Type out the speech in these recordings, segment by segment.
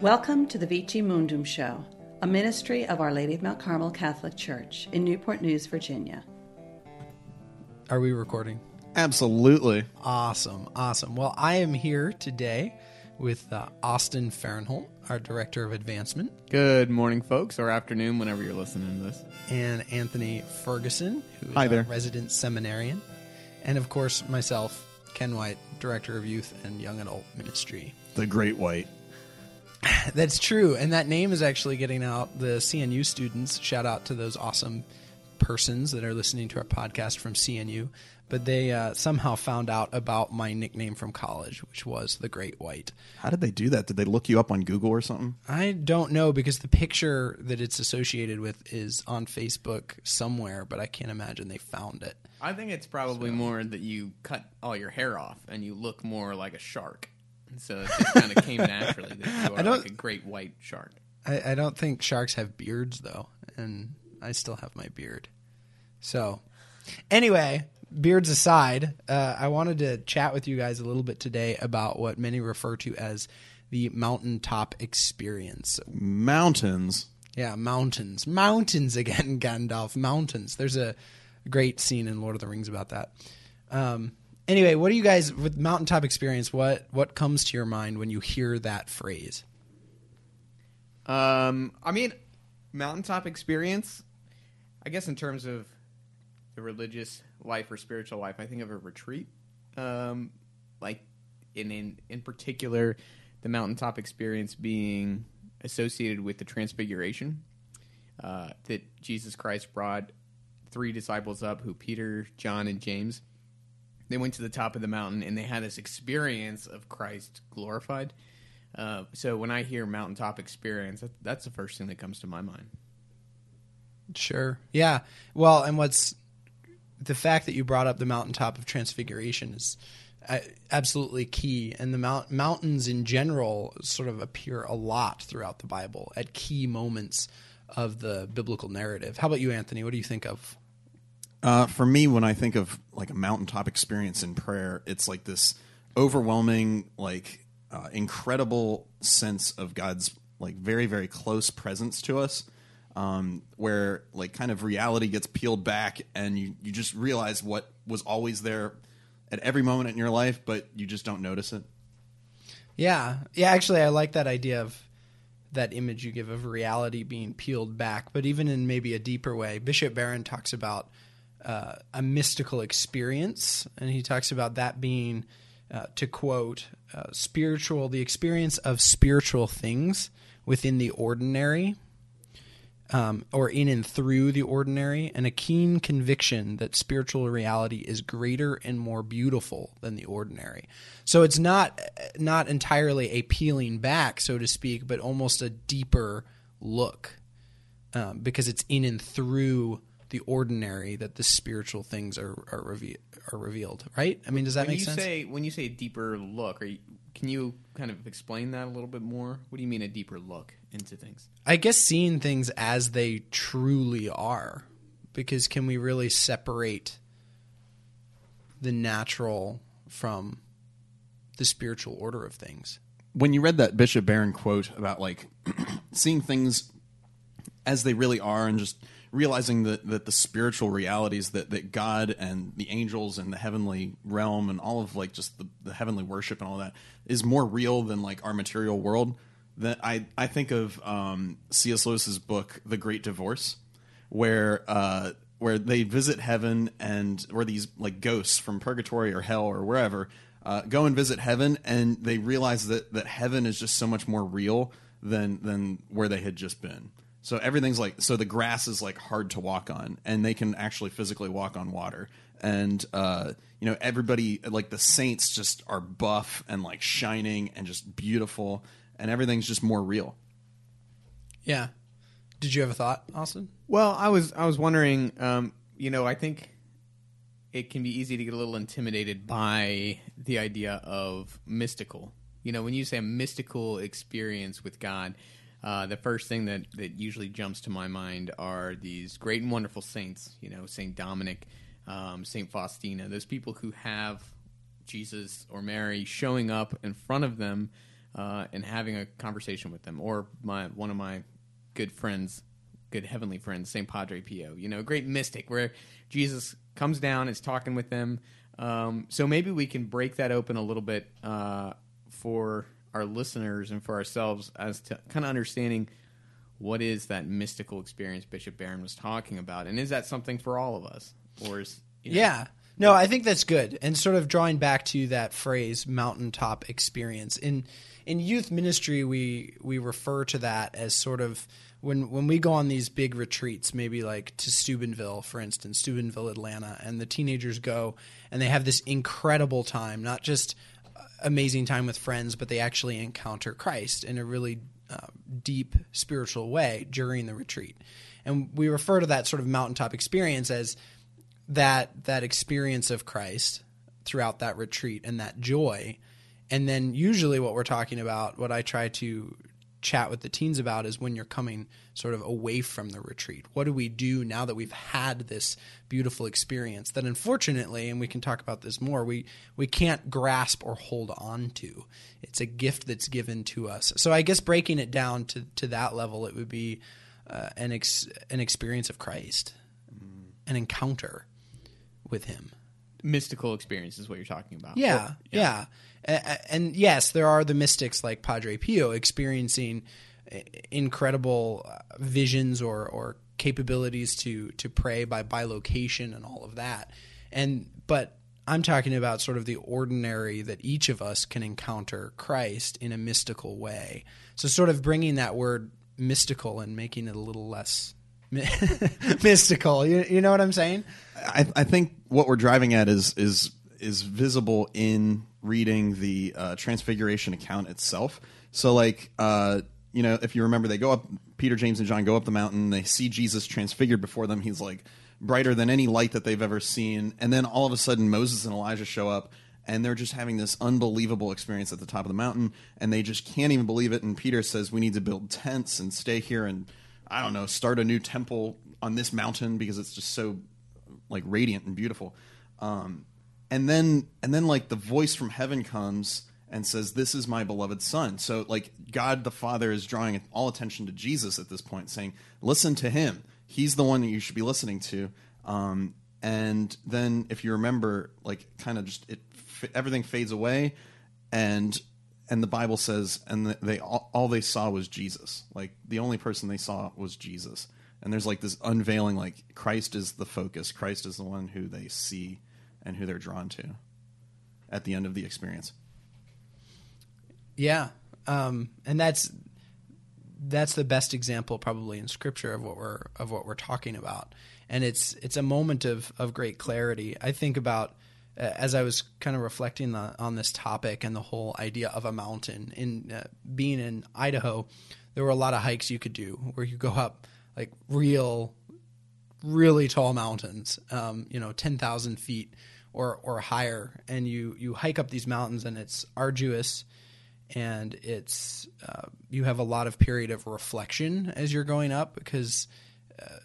Welcome to the Vici Mundum Show, a ministry of Our Lady of Mount Carmel Catholic Church in Newport News, Virginia. Are we recording? Absolutely. Awesome, awesome. Well, I am here today with uh, Austin Fahrenholt, our Director of Advancement, Good morning, folks, or afternoon, whenever you're listening to this. and Anthony Ferguson, who is Hi our there. resident seminarian, and of course myself, Ken White, Director of Youth and Young Adult Ministry. The Great White. That's true, and that name is actually getting out. The CNU students, shout out to those awesome persons that are listening to our podcast from CNU, but they uh, somehow found out about my nickname from college, which was the Great White. How did they do that? Did they look you up on Google or something? I don't know because the picture that it's associated with is on Facebook somewhere, but I can't imagine they found it. I think it's probably more that you cut all your hair off and you look more like a shark. And so it just kind of came naturally that you are I don't- like a great white shark. I, I don't think sharks have beards though, and I still have my beard. So, anyway, beards aside, uh, I wanted to chat with you guys a little bit today about what many refer to as the mountaintop experience. Mountains. Yeah, mountains, mountains again, Gandalf, mountains. There's a great scene in Lord of the Rings about that. Um, anyway, what do you guys with mountaintop experience? What what comes to your mind when you hear that phrase? Um, I mean, mountaintop experience. I guess in terms of the religious life or spiritual life, I think of a retreat. Um, like in in in particular, the mountaintop experience being associated with the transfiguration uh, that Jesus Christ brought three disciples up, who Peter, John, and James. They went to the top of the mountain and they had this experience of Christ glorified. Uh, so when I hear mountaintop experience, that, that's the first thing that comes to my mind. Sure. Yeah. Well, and what's the fact that you brought up the mountaintop of transfiguration is uh, absolutely key. And the mount, mountains in general sort of appear a lot throughout the Bible at key moments of the biblical narrative. How about you, Anthony? What do you think of? Uh, for me, when I think of like a mountaintop experience in prayer, it's like this overwhelming, like uh, incredible sense of God's like very, very close presence to us. Um, where like kind of reality gets peeled back and you, you just realize what was always there at every moment in your life, but you just don't notice it. Yeah. Yeah, actually, I like that idea of that image you give of reality being peeled back. But even in maybe a deeper way, Bishop Barron talks about uh, a mystical experience, and he talks about that being, uh, to quote, uh, spiritual, the experience of spiritual things within the ordinary. Um, or in and through the ordinary, and a keen conviction that spiritual reality is greater and more beautiful than the ordinary. So it's not not entirely a peeling back, so to speak, but almost a deeper look, um, because it's in and through the ordinary that the spiritual things are are, reve- are revealed. Right? I mean, does that make sense? when make you sense? say when you say a deeper look, are you, can you kind of explain that a little bit more? What do you mean a deeper look into things? I guess seeing things as they truly are. Because can we really separate the natural from the spiritual order of things? when you read that Bishop Barron quote about like seeing things as they really are and just realizing that, that the spiritual realities that, that God and the angels and the heavenly realm and all of like just the, the heavenly worship and all that is more real than like our material world that I, I think of um, C.S. Lewis's book The Great Divorce where uh, where they visit heaven and where these like ghosts from purgatory or hell or wherever uh, go and visit heaven and they realize that that heaven is just so much more real than than where they had just been. So everything's like so the grass is like hard to walk on and they can actually physically walk on water and uh, you know everybody like the saints just are buff and like shining and just beautiful and everything's just more real. Yeah. Did you have a thought, Austin? Well, I was I was wondering, um, you know, I think it can be easy to get a little intimidated by the idea of mystical. You know, when you say a mystical experience with God, uh, the first thing that, that usually jumps to my mind are these great and wonderful saints. You know, Saint Dominic, um, Saint Faustina, those people who have Jesus or Mary showing up in front of them uh, and having a conversation with them, or my one of my good friends, good heavenly friends, Saint Padre Pio. You know, a great mystic where Jesus comes down, and is talking with them. Um, so maybe we can break that open a little bit uh, for our listeners and for ourselves as to kind of understanding what is that mystical experience Bishop Barron was talking about, and is that something for all of us, or is you know, Yeah. No, I think that's good. And sort of drawing back to that phrase mountaintop experience. In in youth ministry we we refer to that as sort of when when we go on these big retreats, maybe like to Steubenville, for instance, Steubenville, Atlanta, and the teenagers go and they have this incredible time, not just amazing time with friends, but they actually encounter Christ in a really uh, deep spiritual way during the retreat. And we refer to that sort of mountaintop experience as that that experience of Christ throughout that retreat and that joy. And then usually what we're talking about, what I try to chat with the teens about is when you're coming sort of away from the retreat. What do we do now that we've had this beautiful experience that unfortunately, and we can talk about this more, we we can't grasp or hold on to. It's a gift that's given to us. So I guess breaking it down to to that level, it would be uh, an ex, an experience of Christ, an encounter with Him. mystical experience is what you're talking about. Yeah, yeah. A- And yes, there are the mystics like Padre Pio experiencing incredible uh, visions or, or capabilities to to pray by bilocation and all of that. And but I'm talking about sort of the ordinary that each of us can encounter Christ in a mystical way. So sort of bringing that word mystical and making it a little less mystical. You, you know what I'm saying? I, I think what we're driving at is is is visible in reading the uh, Transfiguration account itself. So, like, uh, you know, if you remember, they go up. Peter, James, and John go up the mountain. They see Jesus transfigured before them. He's like brighter than any light that they've ever seen. And then all of a sudden, Moses and Elijah show up. And they're just having this unbelievable experience at the top of the mountain, and they just can't even believe it. And Peter says, "We need to build tents and stay here, and I don't know, start a new temple on this mountain because it's just so like radiant and beautiful. Um, and then and then like the voice from heaven comes and says, "This is my beloved son." So like God the Father is drawing all attention to Jesus at this point, saying, "Listen to him. He's the one that you should be listening to." Um, and then if you remember, like kind of just it everything fades away, and and the Bible says, and they all, all they saw was Jesus. Like the only person they saw was Jesus. And there's like this unveiling, like Christ is the focus. Christ is the one who they see and who they're drawn to at the end of the experience. Yeah, um, and that's that's the best example probably in Scripture of what we're of what we're talking about, and it's it's a moment of of great clarity. I think about uh, as I was kind of reflecting the, on this topic and the whole idea of a mountain. In uh, being in Idaho, there were a lot of hikes you could do where you go up like real, really tall mountains, um, you know, ten thousand feet or or higher, and you you hike up these mountains, and it's arduous and it's uh, you have a lot of period of reflection as you're going up because uh,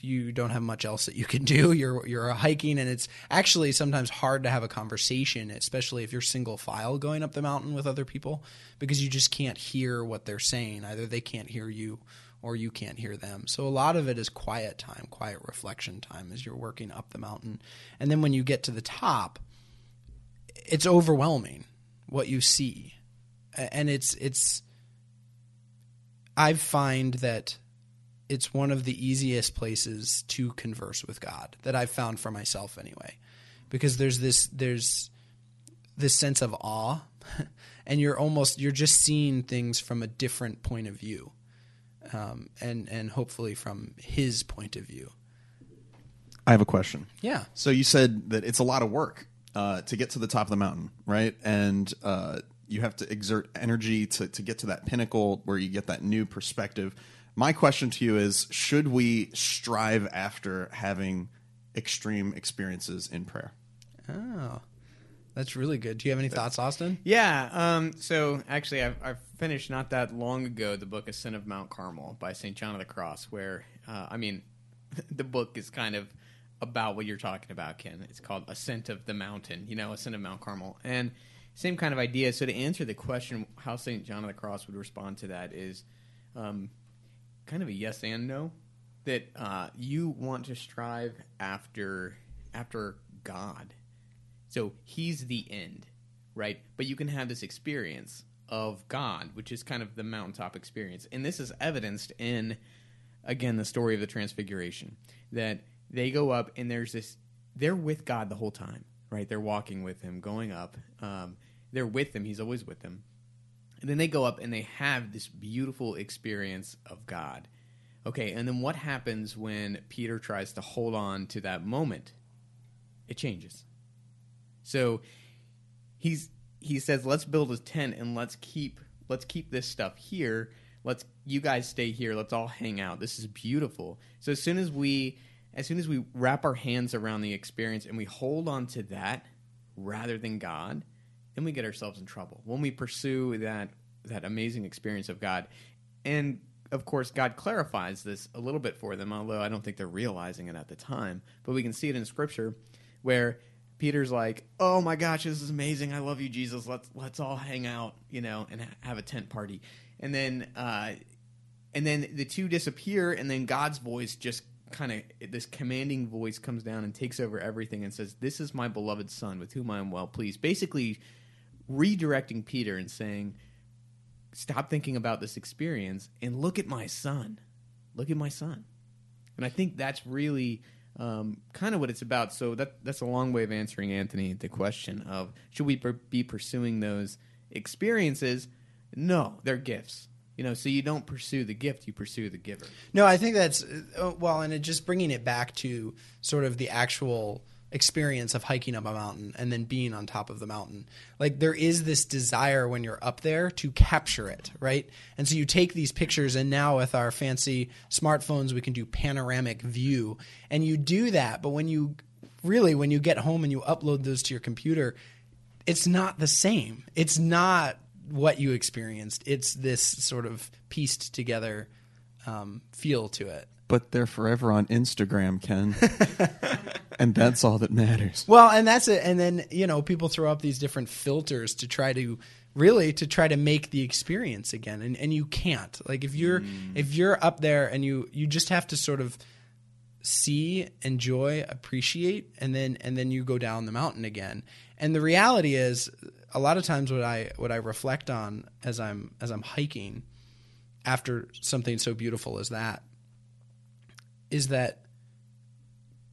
you don't have much else that you can do. You're you're hiking, and it's actually sometimes hard to have a conversation, especially if you're single file going up the mountain with other people, because you just can't hear what they're saying. Either they can't hear you, or you can't hear them. So a lot of it is quiet time, quiet reflection time as you're working up the mountain, and then when you get to the top, it's overwhelming what you see. And it's it's I find that it's one of the easiest places to converse with God that I've found for myself anyway. Because there's this there's this sense of awe and you're almost you're just seeing things from a different point of view um, and and hopefully from his point of view I have a question. yeah So you said that it's a lot of work uh, to get to the top of the mountain, right? And uh, you have to exert energy to, to get to that pinnacle where you get that new perspective. My question to you is should we strive after having extreme experiences in prayer? oh that's really good do you have any thoughts Austin Yeah. Um, so actually, I've, I've finished not that long ago the book Ascent of Mount Carmel by St. John of the Cross, where, uh, I mean, the book is kind of about what you're talking about, Ken. It's called Ascent of the Mountain, you know, Ascent of Mount Carmel. And same kind of idea. So to answer the question, how Saint John of the Cross would respond to that is um, kind of a yes and no. That uh, you want to strive after after God, so He's the end, right? But you can have this experience of God, which is kind of the mountaintop experience, and this is evidenced in again the story of the Transfiguration. That they go up and there's this, they're with God the whole time, right? They're walking with Him, going up. Um, they're with Him. He's always with them. And then they go up and they have this beautiful experience of God. Okay, and then what happens when Peter tries to hold on to that moment? It changes. So he's he says, "Let's build a tent and let's keep let's keep this stuff here. Let's you guys stay here. Let's all hang out. This is beautiful." So as soon as we as soon as we wrap our hands around the experience and we hold on to that rather than God, then we get ourselves in trouble. When we pursue that that amazing experience of God. And of course, God clarifies this a little bit for them, although I don't think they're realizing it at the time. But we can see it in Scripture where Peter's like, "Oh my gosh, this is amazing! I love you, Jesus. Let's let's all hang out, you know, and ha- have a tent party." And then, uh, and then the two disappear, and then God's voice just kind of this commanding voice comes down and takes over everything and says, "This is my beloved son, with whom I am well pleased." Basically, redirecting Peter and saying, "Stop thinking about this experience and look at my son. Look at my son." And I think that's really um, kind of what it's about. So that that's a long way of answering Anthony the question of should we per- be pursuing those experiences? No, they're gifts. You know, so you don't pursue the gift, you pursue the giver. No, I think that's uh, well, and it just bringing it back to sort of the actual experience of hiking up a mountain and then being on top of the mountain. Like there is this desire when you're up there to capture it, right? And so you take these pictures and now with our fancy smartphones we can do panoramic view and you do that, but when you really when you get home and you upload those to your computer, it's not the same. It's not what you experienced. It's this sort of pieced together um, feel to it. But they're forever on Instagram, Ken. and that's all that matters. Well, and that's it. And then you know people throw up these different filters to try to really to try to make the experience again, and and you can't. Like if you're mm. if you're up there and you you just have to sort of see, enjoy, appreciate, and then and then you go down the mountain again. And the reality is, a lot of times what I what I reflect on as I'm as I'm hiking after something so beautiful as that is that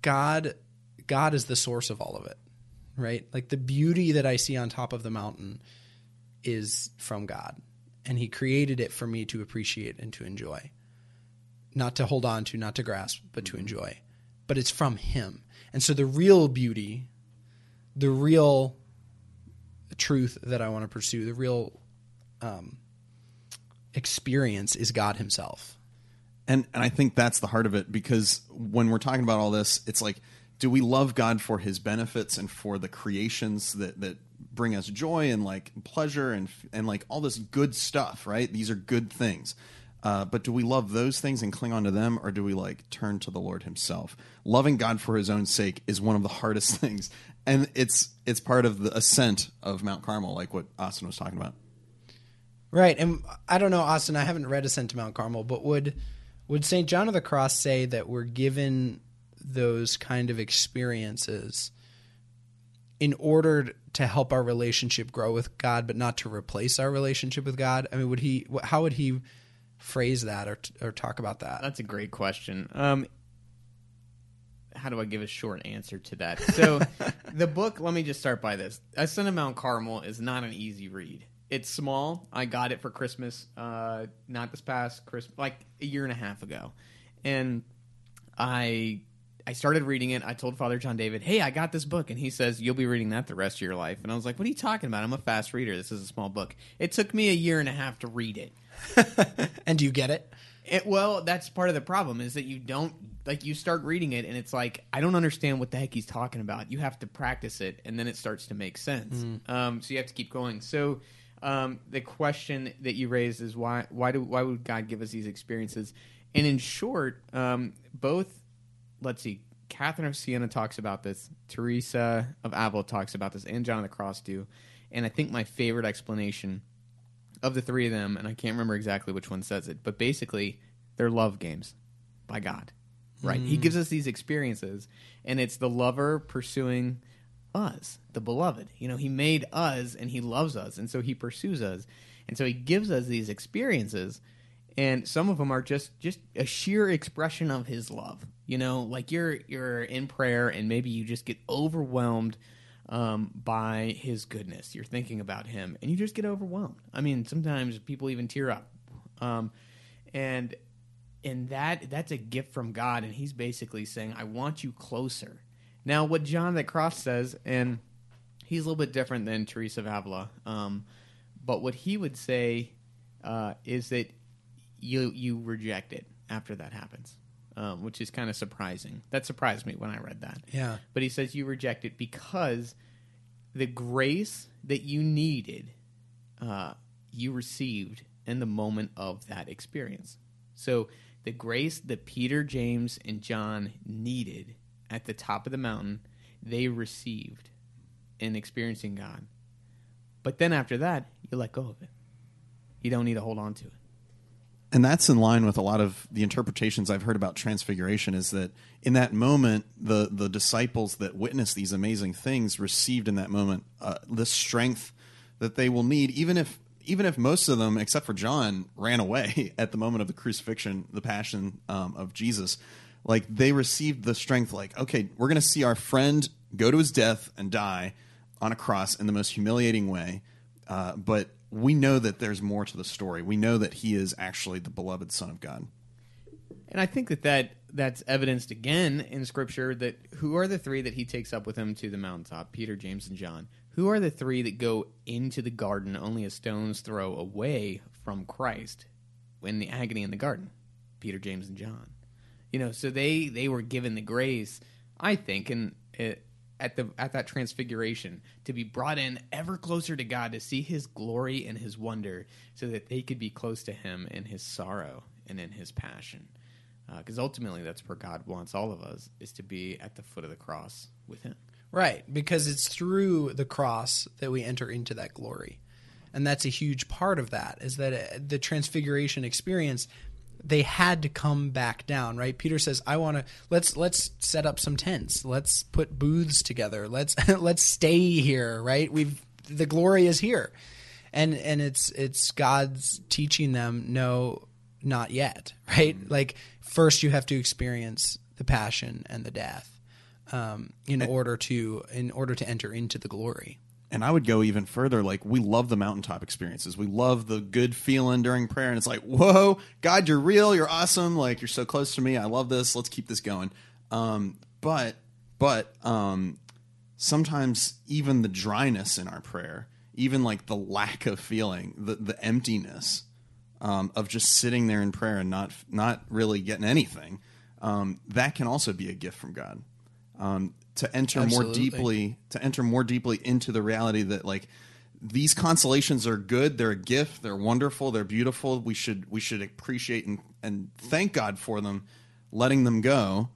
God God is the source of all of it. Right? Like the beauty that I see on top of the mountain is from God. And he created it for me to appreciate and to enjoy. Not to hold on to, not to grasp, but to enjoy. But it's from him. And so the real beauty, the real truth that I want to pursue, the real um, experience is God himself. And and I think that's the heart of it because when we're talking about all this, it's like, do we love God for His benefits and for the creations that that bring us joy and like pleasure and and like all this good stuff, right? These are good things. Uh, but do we love those things and cling on to them, or do we like turn to the Lord Himself? Loving God for His own sake is one of the hardest things, and it's it's part of the ascent of Mount Carmel, like what Austin was talking about. Right. And I don't know, Austin, I haven't read Ascent to Mount Carmel, but would would St. John of the Cross say that we're given those kind of experiences in order to help our relationship grow with God, but not to replace our relationship with God? I mean, would he? How would he phrase that or or talk about that? That's a great question. Um, how do I give a short answer to that? So, the book. Let me just start by this. Ascent of Mount Carmel is not an easy read. It's small. I got it for Christmas, uh, not this past Christmas, like a year and a half ago, and I I started reading it. I told Father John David, "Hey, I got this book," and he says, "You'll be reading that the rest of your life." And I was like, "What are you talking about? I'm a fast reader. This is a small book." It took me a year and a half to read it. and do you get it? It, well, that's part of the problem is that you don't like you start reading it and it's like I don't understand what the heck he's talking about. You have to practice it and then it starts to make sense. Um, so you have to keep going. So um, the question that you raised is why why do why would God give us these experiences? And in short, um, both let's see, Catherine of Siena talks about this, Teresa of Avila talks about this, and John of the Cross do. And I think my favorite explanation of the three of them, and I can't remember exactly which one says it, but basically, they're love games by God. Right? He hmm. gives us these experiences, and it's the lover pursuing us, the beloved. You know, he made us and he loves us, and so he pursues us. And so he gives us these experiences, and some of them are just just a sheer expression of his love. You know, like you're you're in prayer and maybe you just get overwhelmed um, by his goodness. You're thinking about him, and you just get overwhelmed. I mean, sometimes people even tear up, um, and and that that's a gift from God, and He's basically saying, "I want you closer." Now, what John the Cross says, and he's a little bit different than Teresa of Avila, um, but what he would say uh, is that you you reject it after that happens, um, which is kind of surprising. That surprised me when I read that. Yeah. But he says you reject it because the grace that you needed, uh, you received in the moment of that experience. So the grace that Peter, James, and John needed at the top of the mountain, they received in experiencing God. But then after that, you let go of it. You don't need to hold on to it. And that's in line with a lot of the interpretations I've heard about transfiguration is that in that moment the the disciples that witnessed these amazing things received in that moment uh, the strength that they will need even if even if most of them except for John ran away at the moment of the crucifixion the passion um, of Jesus like they received the strength like okay we're going to see our friend go to his death and die on a cross in the most humiliating way uh, but we know that there's more to the story. We know that he is actually the beloved Son of God. And I think that, that that's evidenced again in Scripture that who are the three that he takes up with him to the mountaintop? Peter, James, and John. Who are the three that go into the garden only a stone's throw away from Christ in the agony in the garden? Peter, James, and John. You know, so they they were given the grace, I think, and it, at the at that transfiguration to be brought in ever closer to God to see His glory and His wonder, so that they could be close to Him in His sorrow and in His passion. Because ultimately, that's where God wants all of us is to be at the foot of the cross with Him. Right, because it's through the cross that we enter into that glory. And that's a huge part of that is that uh, the transfiguration experience they had to come back down, right? Peter says, "I want to let's let's set up some tents. Let's put booths together. Let's let's stay here, right? We've the glory is here." And and it's it's God's teaching them no not yet, right? Like first you have to experience the passion and the death um, in order to in order to enter into the glory. And I would go even further. Like we love the mountaintop experiences. We love the good feeling during prayer, and it's like, whoa, God, you're real. You're awesome. Like you're so close to me. I love this. Let's keep this going. Um, but but um, sometimes even the dryness in our prayer, even like the lack of feeling, the the emptiness um, of just sitting there in prayer and not not really getting anything, um, that can also be a gift from God. Um, to enter more deeply, to enter more deeply into the reality that like these consolations are good, they're a gift, they're wonderful, they're beautiful. We should we should appreciate and, and thank God for them, letting them go.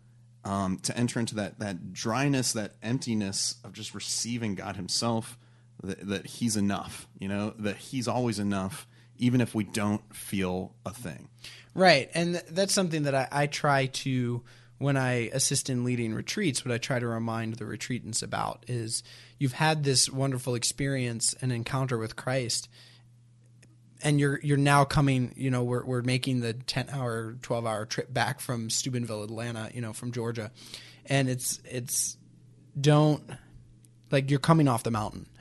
Um, to enter into that that dryness, that emptiness of just receiving God Himself, that, that He's enough, you know, that He's always enough, even if we don't feel a thing. Right, and that's something that I, I try to when I assist in leading retreats. What I try to remind the retreatants about is you've had this wonderful experience and encounter with Christ, and you're you're now coming. You know, we're we're making the ten hour, twelve hour trip back from Steubenville, Atlanta. You know, from Georgia, and it's it's don't like you're coming off the mountain.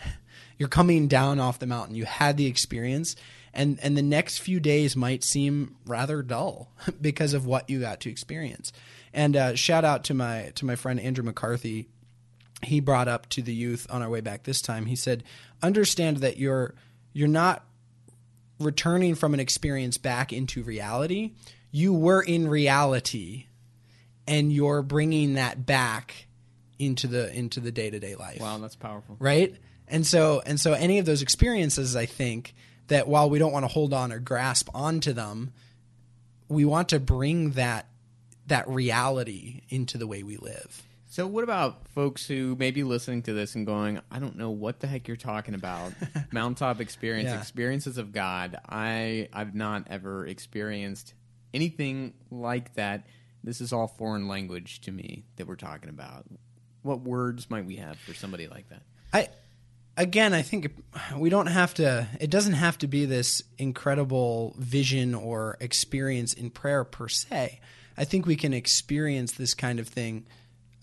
You're coming down off the mountain. You had the experience and and the next few days might seem rather dull because of what you got to experience. And uh, shout out to my to my friend Andrew McCarthy. He brought up to the youth on our way back this time. He said, "Understand that you're you're not returning from an experience back into reality. You were in reality, and you're bringing that back into the into the day to day life." Wow, that's powerful. right and so and so any of those experiences i think that while we don't want to hold on or grasp onto them we want to bring that that reality into the way we live So, what about folks who may be listening to this and going, I don't know what the heck you're talking about? Mountaintop experience, Yeah. experiences of God. I, I've not ever experienced anything like that. This is all foreign language to me that we're talking about. What words might we have for somebody like that? I again, I think we don't have to. It doesn't have to be this incredible vision or experience in prayer per se. I think we can experience this kind of thing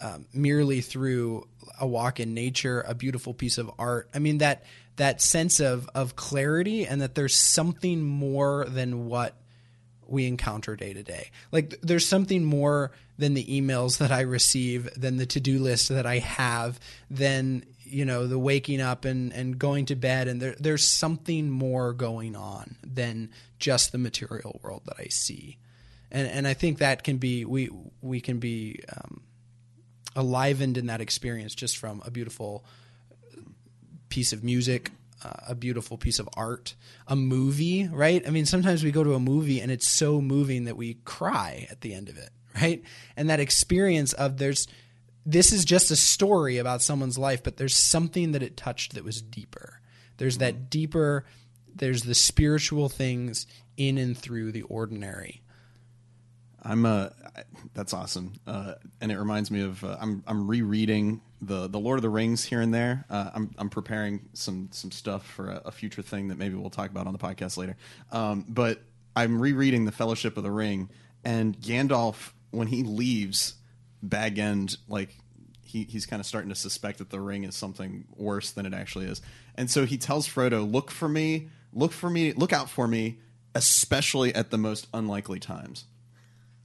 um, merely through a walk in nature, a beautiful piece of art. I mean that that sense of of clarity and that there's something more than what we encounter day to day. Like there's something more than the emails that I receive, than the to-do list that I have, than you know the waking up and, and going to bed and there, there's something more going on than just the material world that I see. And and I think that can be we we can be um, alivened in that experience just from a beautiful piece of music, uh, a beautiful piece of art, a movie, right? I mean, sometimes we go to a movie and it's so moving that we cry at the end of it, right? And that experience of there's this is just a story about someone's life, but there's something that it touched that was deeper. There's that deeper there's the spiritual things in and through the ordinary. I'm uh, that's awesome, uh, and it reminds me of uh, I'm I'm rereading the the Lord of the Rings here and there. Uh, I'm I'm preparing some some stuff for a, a future thing that maybe we'll talk about on the podcast later. Um, but I'm rereading the Fellowship of the Ring, and Gandalf when he leaves Bag End, like he, he's kind of starting to suspect that the ring is something worse than it actually is. And so he tells Frodo, "Look for me, look for me, look out for me, especially at the most unlikely times."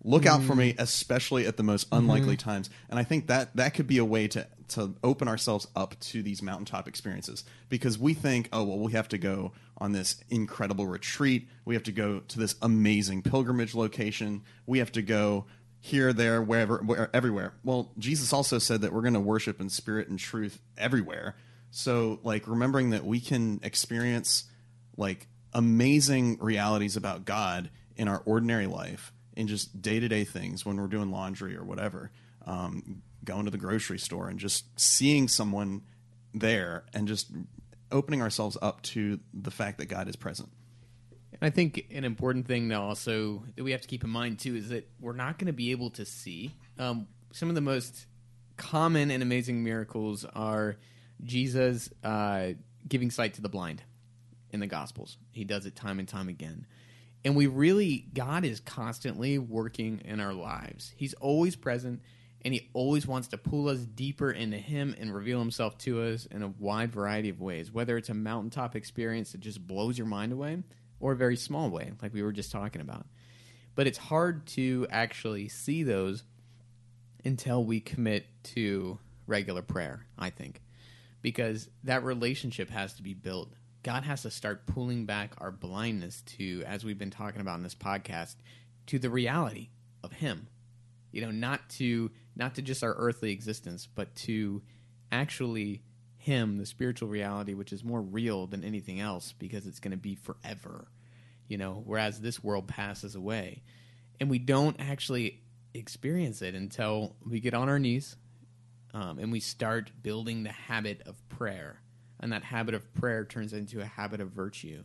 Look out for me mm. especially at the most unlikely mm-hmm. times. And i think that that could be a way to to open ourselves up to these mountaintop experiences. Because we think oh well we have to go on this incredible retreat. We have to go to this amazing pilgrimage location. We have to go here there wherever where, everywhere. Well jesus also said that we're going to worship in spirit and truth everywhere. So like remembering that we can experience like amazing realities about God in our ordinary life, in just day to day things when we're doing laundry or whatever, um, going to the grocery store and just seeing someone there and just opening ourselves up to the fact that God is present. I think an important thing to also that we have to keep in mind too is that we're not going to be able to see um, some of the most common and amazing miracles are Jesus uh, giving sight to the blind in the Gospels. He does it time and time again. And we really, God is constantly working in our lives. He's always present and He always wants to pull us deeper into Him and reveal Himself to us in a wide variety of ways, whether it's a mountaintop experience that just blows your mind away or a very small way, like we were just talking about. But it's hard to actually see those until we commit to regular prayer, I think, because that relationship has to be built. God has to start pulling back our blindness to, as we've been talking about in this podcast, to the reality of Him. You know, not to not to just our earthly existence, but to actually Him, the spiritual reality, which is more real than anything else because it's going to be forever. You know, whereas this world passes away, and we don't actually experience it until we get on our knees um, and we start building the habit of prayer. And that habit of prayer turns into a habit of virtue.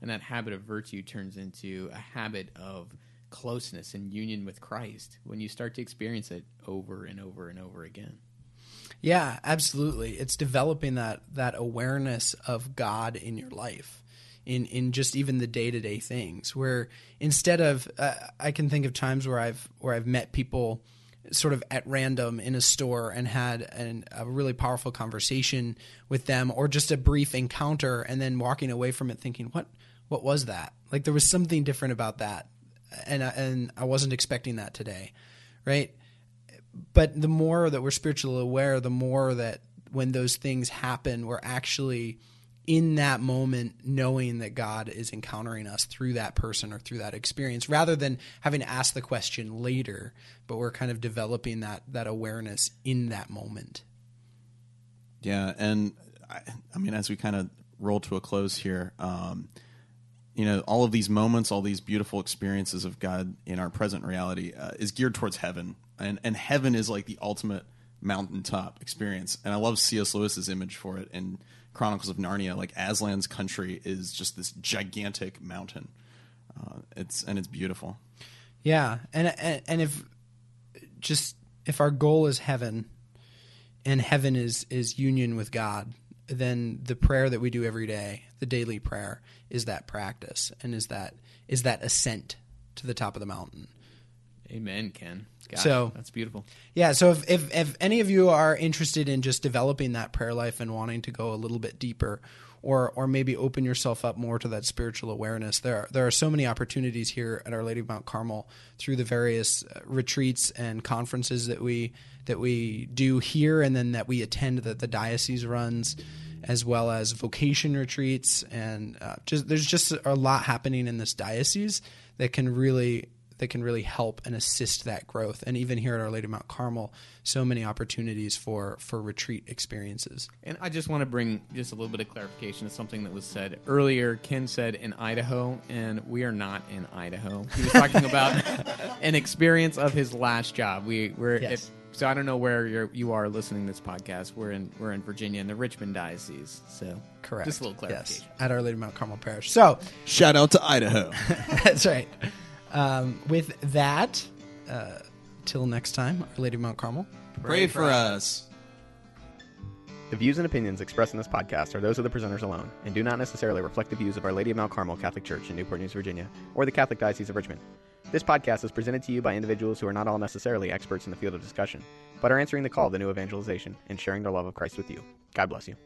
And that habit of virtue turns into a habit of closeness and union with Christ when you start to experience it over and over and over again. Yeah, absolutely. It's developing that that awareness of God in your life, in in just even the day to day things. Where instead of, uh, I can think of times where I've where I've met people sort of at random in a store and had an, a really powerful conversation with them, or just a brief encounter, and then walking away from it thinking, what what was that? Like there was something different about that, and and I wasn't expecting that today, right? but the more that we're spiritually aware, the more that when those things happen, we're actually in that moment knowing that God is encountering us through that person or through that experience rather than having to ask the question later, but we're kind of developing that that awareness in that moment. Yeah, and I, I mean, as we kind of roll to a close here, um, you know, all of these moments, all these beautiful experiences of God in our present reality uh, is geared towards heaven, and and heaven is like the ultimate mountaintop experience. And I love C.S. Lewis's image for it in Chronicles of Narnia. Like Aslan's country is just this gigantic mountain. Uh, it's and it's beautiful. Yeah, and, and and if just if our goal is heaven, and heaven is is union with God, then the prayer that we do every day, the daily prayer, is that practice and is that is that ascent to the top of the mountain. Amen, Ken. Gosh, So- that's beautiful. Yeah, so if, if if any of you are interested in just developing that prayer life and wanting to go a little bit deeper or or maybe open yourself up more to that spiritual awareness, there are, there are so many opportunities here at Our Lady of Mount Carmel through the various uh, retreats and conferences that we that we do here and then that we attend that the diocese runs as well as vocation retreats and uh, just there's just a lot happening in this diocese that can really that can really help and assist that growth. And even here at Our Lady of Mount Carmel, so many opportunities for for retreat experiences. And I just want to bring just a little bit of clarification to something that was said earlier. Ken said in Idaho, and we are not in Idaho. He was talking about an experience of his last job. We we're Yes. if- so I don't know where you're, you are listening to this podcast. We're in we're in Virginia in the Richmond diocese. So Correct. Just a little clarification. Yes, at Our Lady of Mount Carmel Parish. So Shout out to Idaho. that's right. Um, with that, uh, till next time, Our Lady of Mount Carmel. Pray for us. The views and opinions expressed in this podcast are those of the presenters alone and do not necessarily reflect the views of Our Lady of Mount Carmel Catholic Church in Newport News, Virginia, or the Catholic Diocese of Richmond. This podcast is presented to you by individuals who are not all necessarily experts in the field of discussion, but are answering the call to new evangelization and sharing their love of Christ with you. God bless you.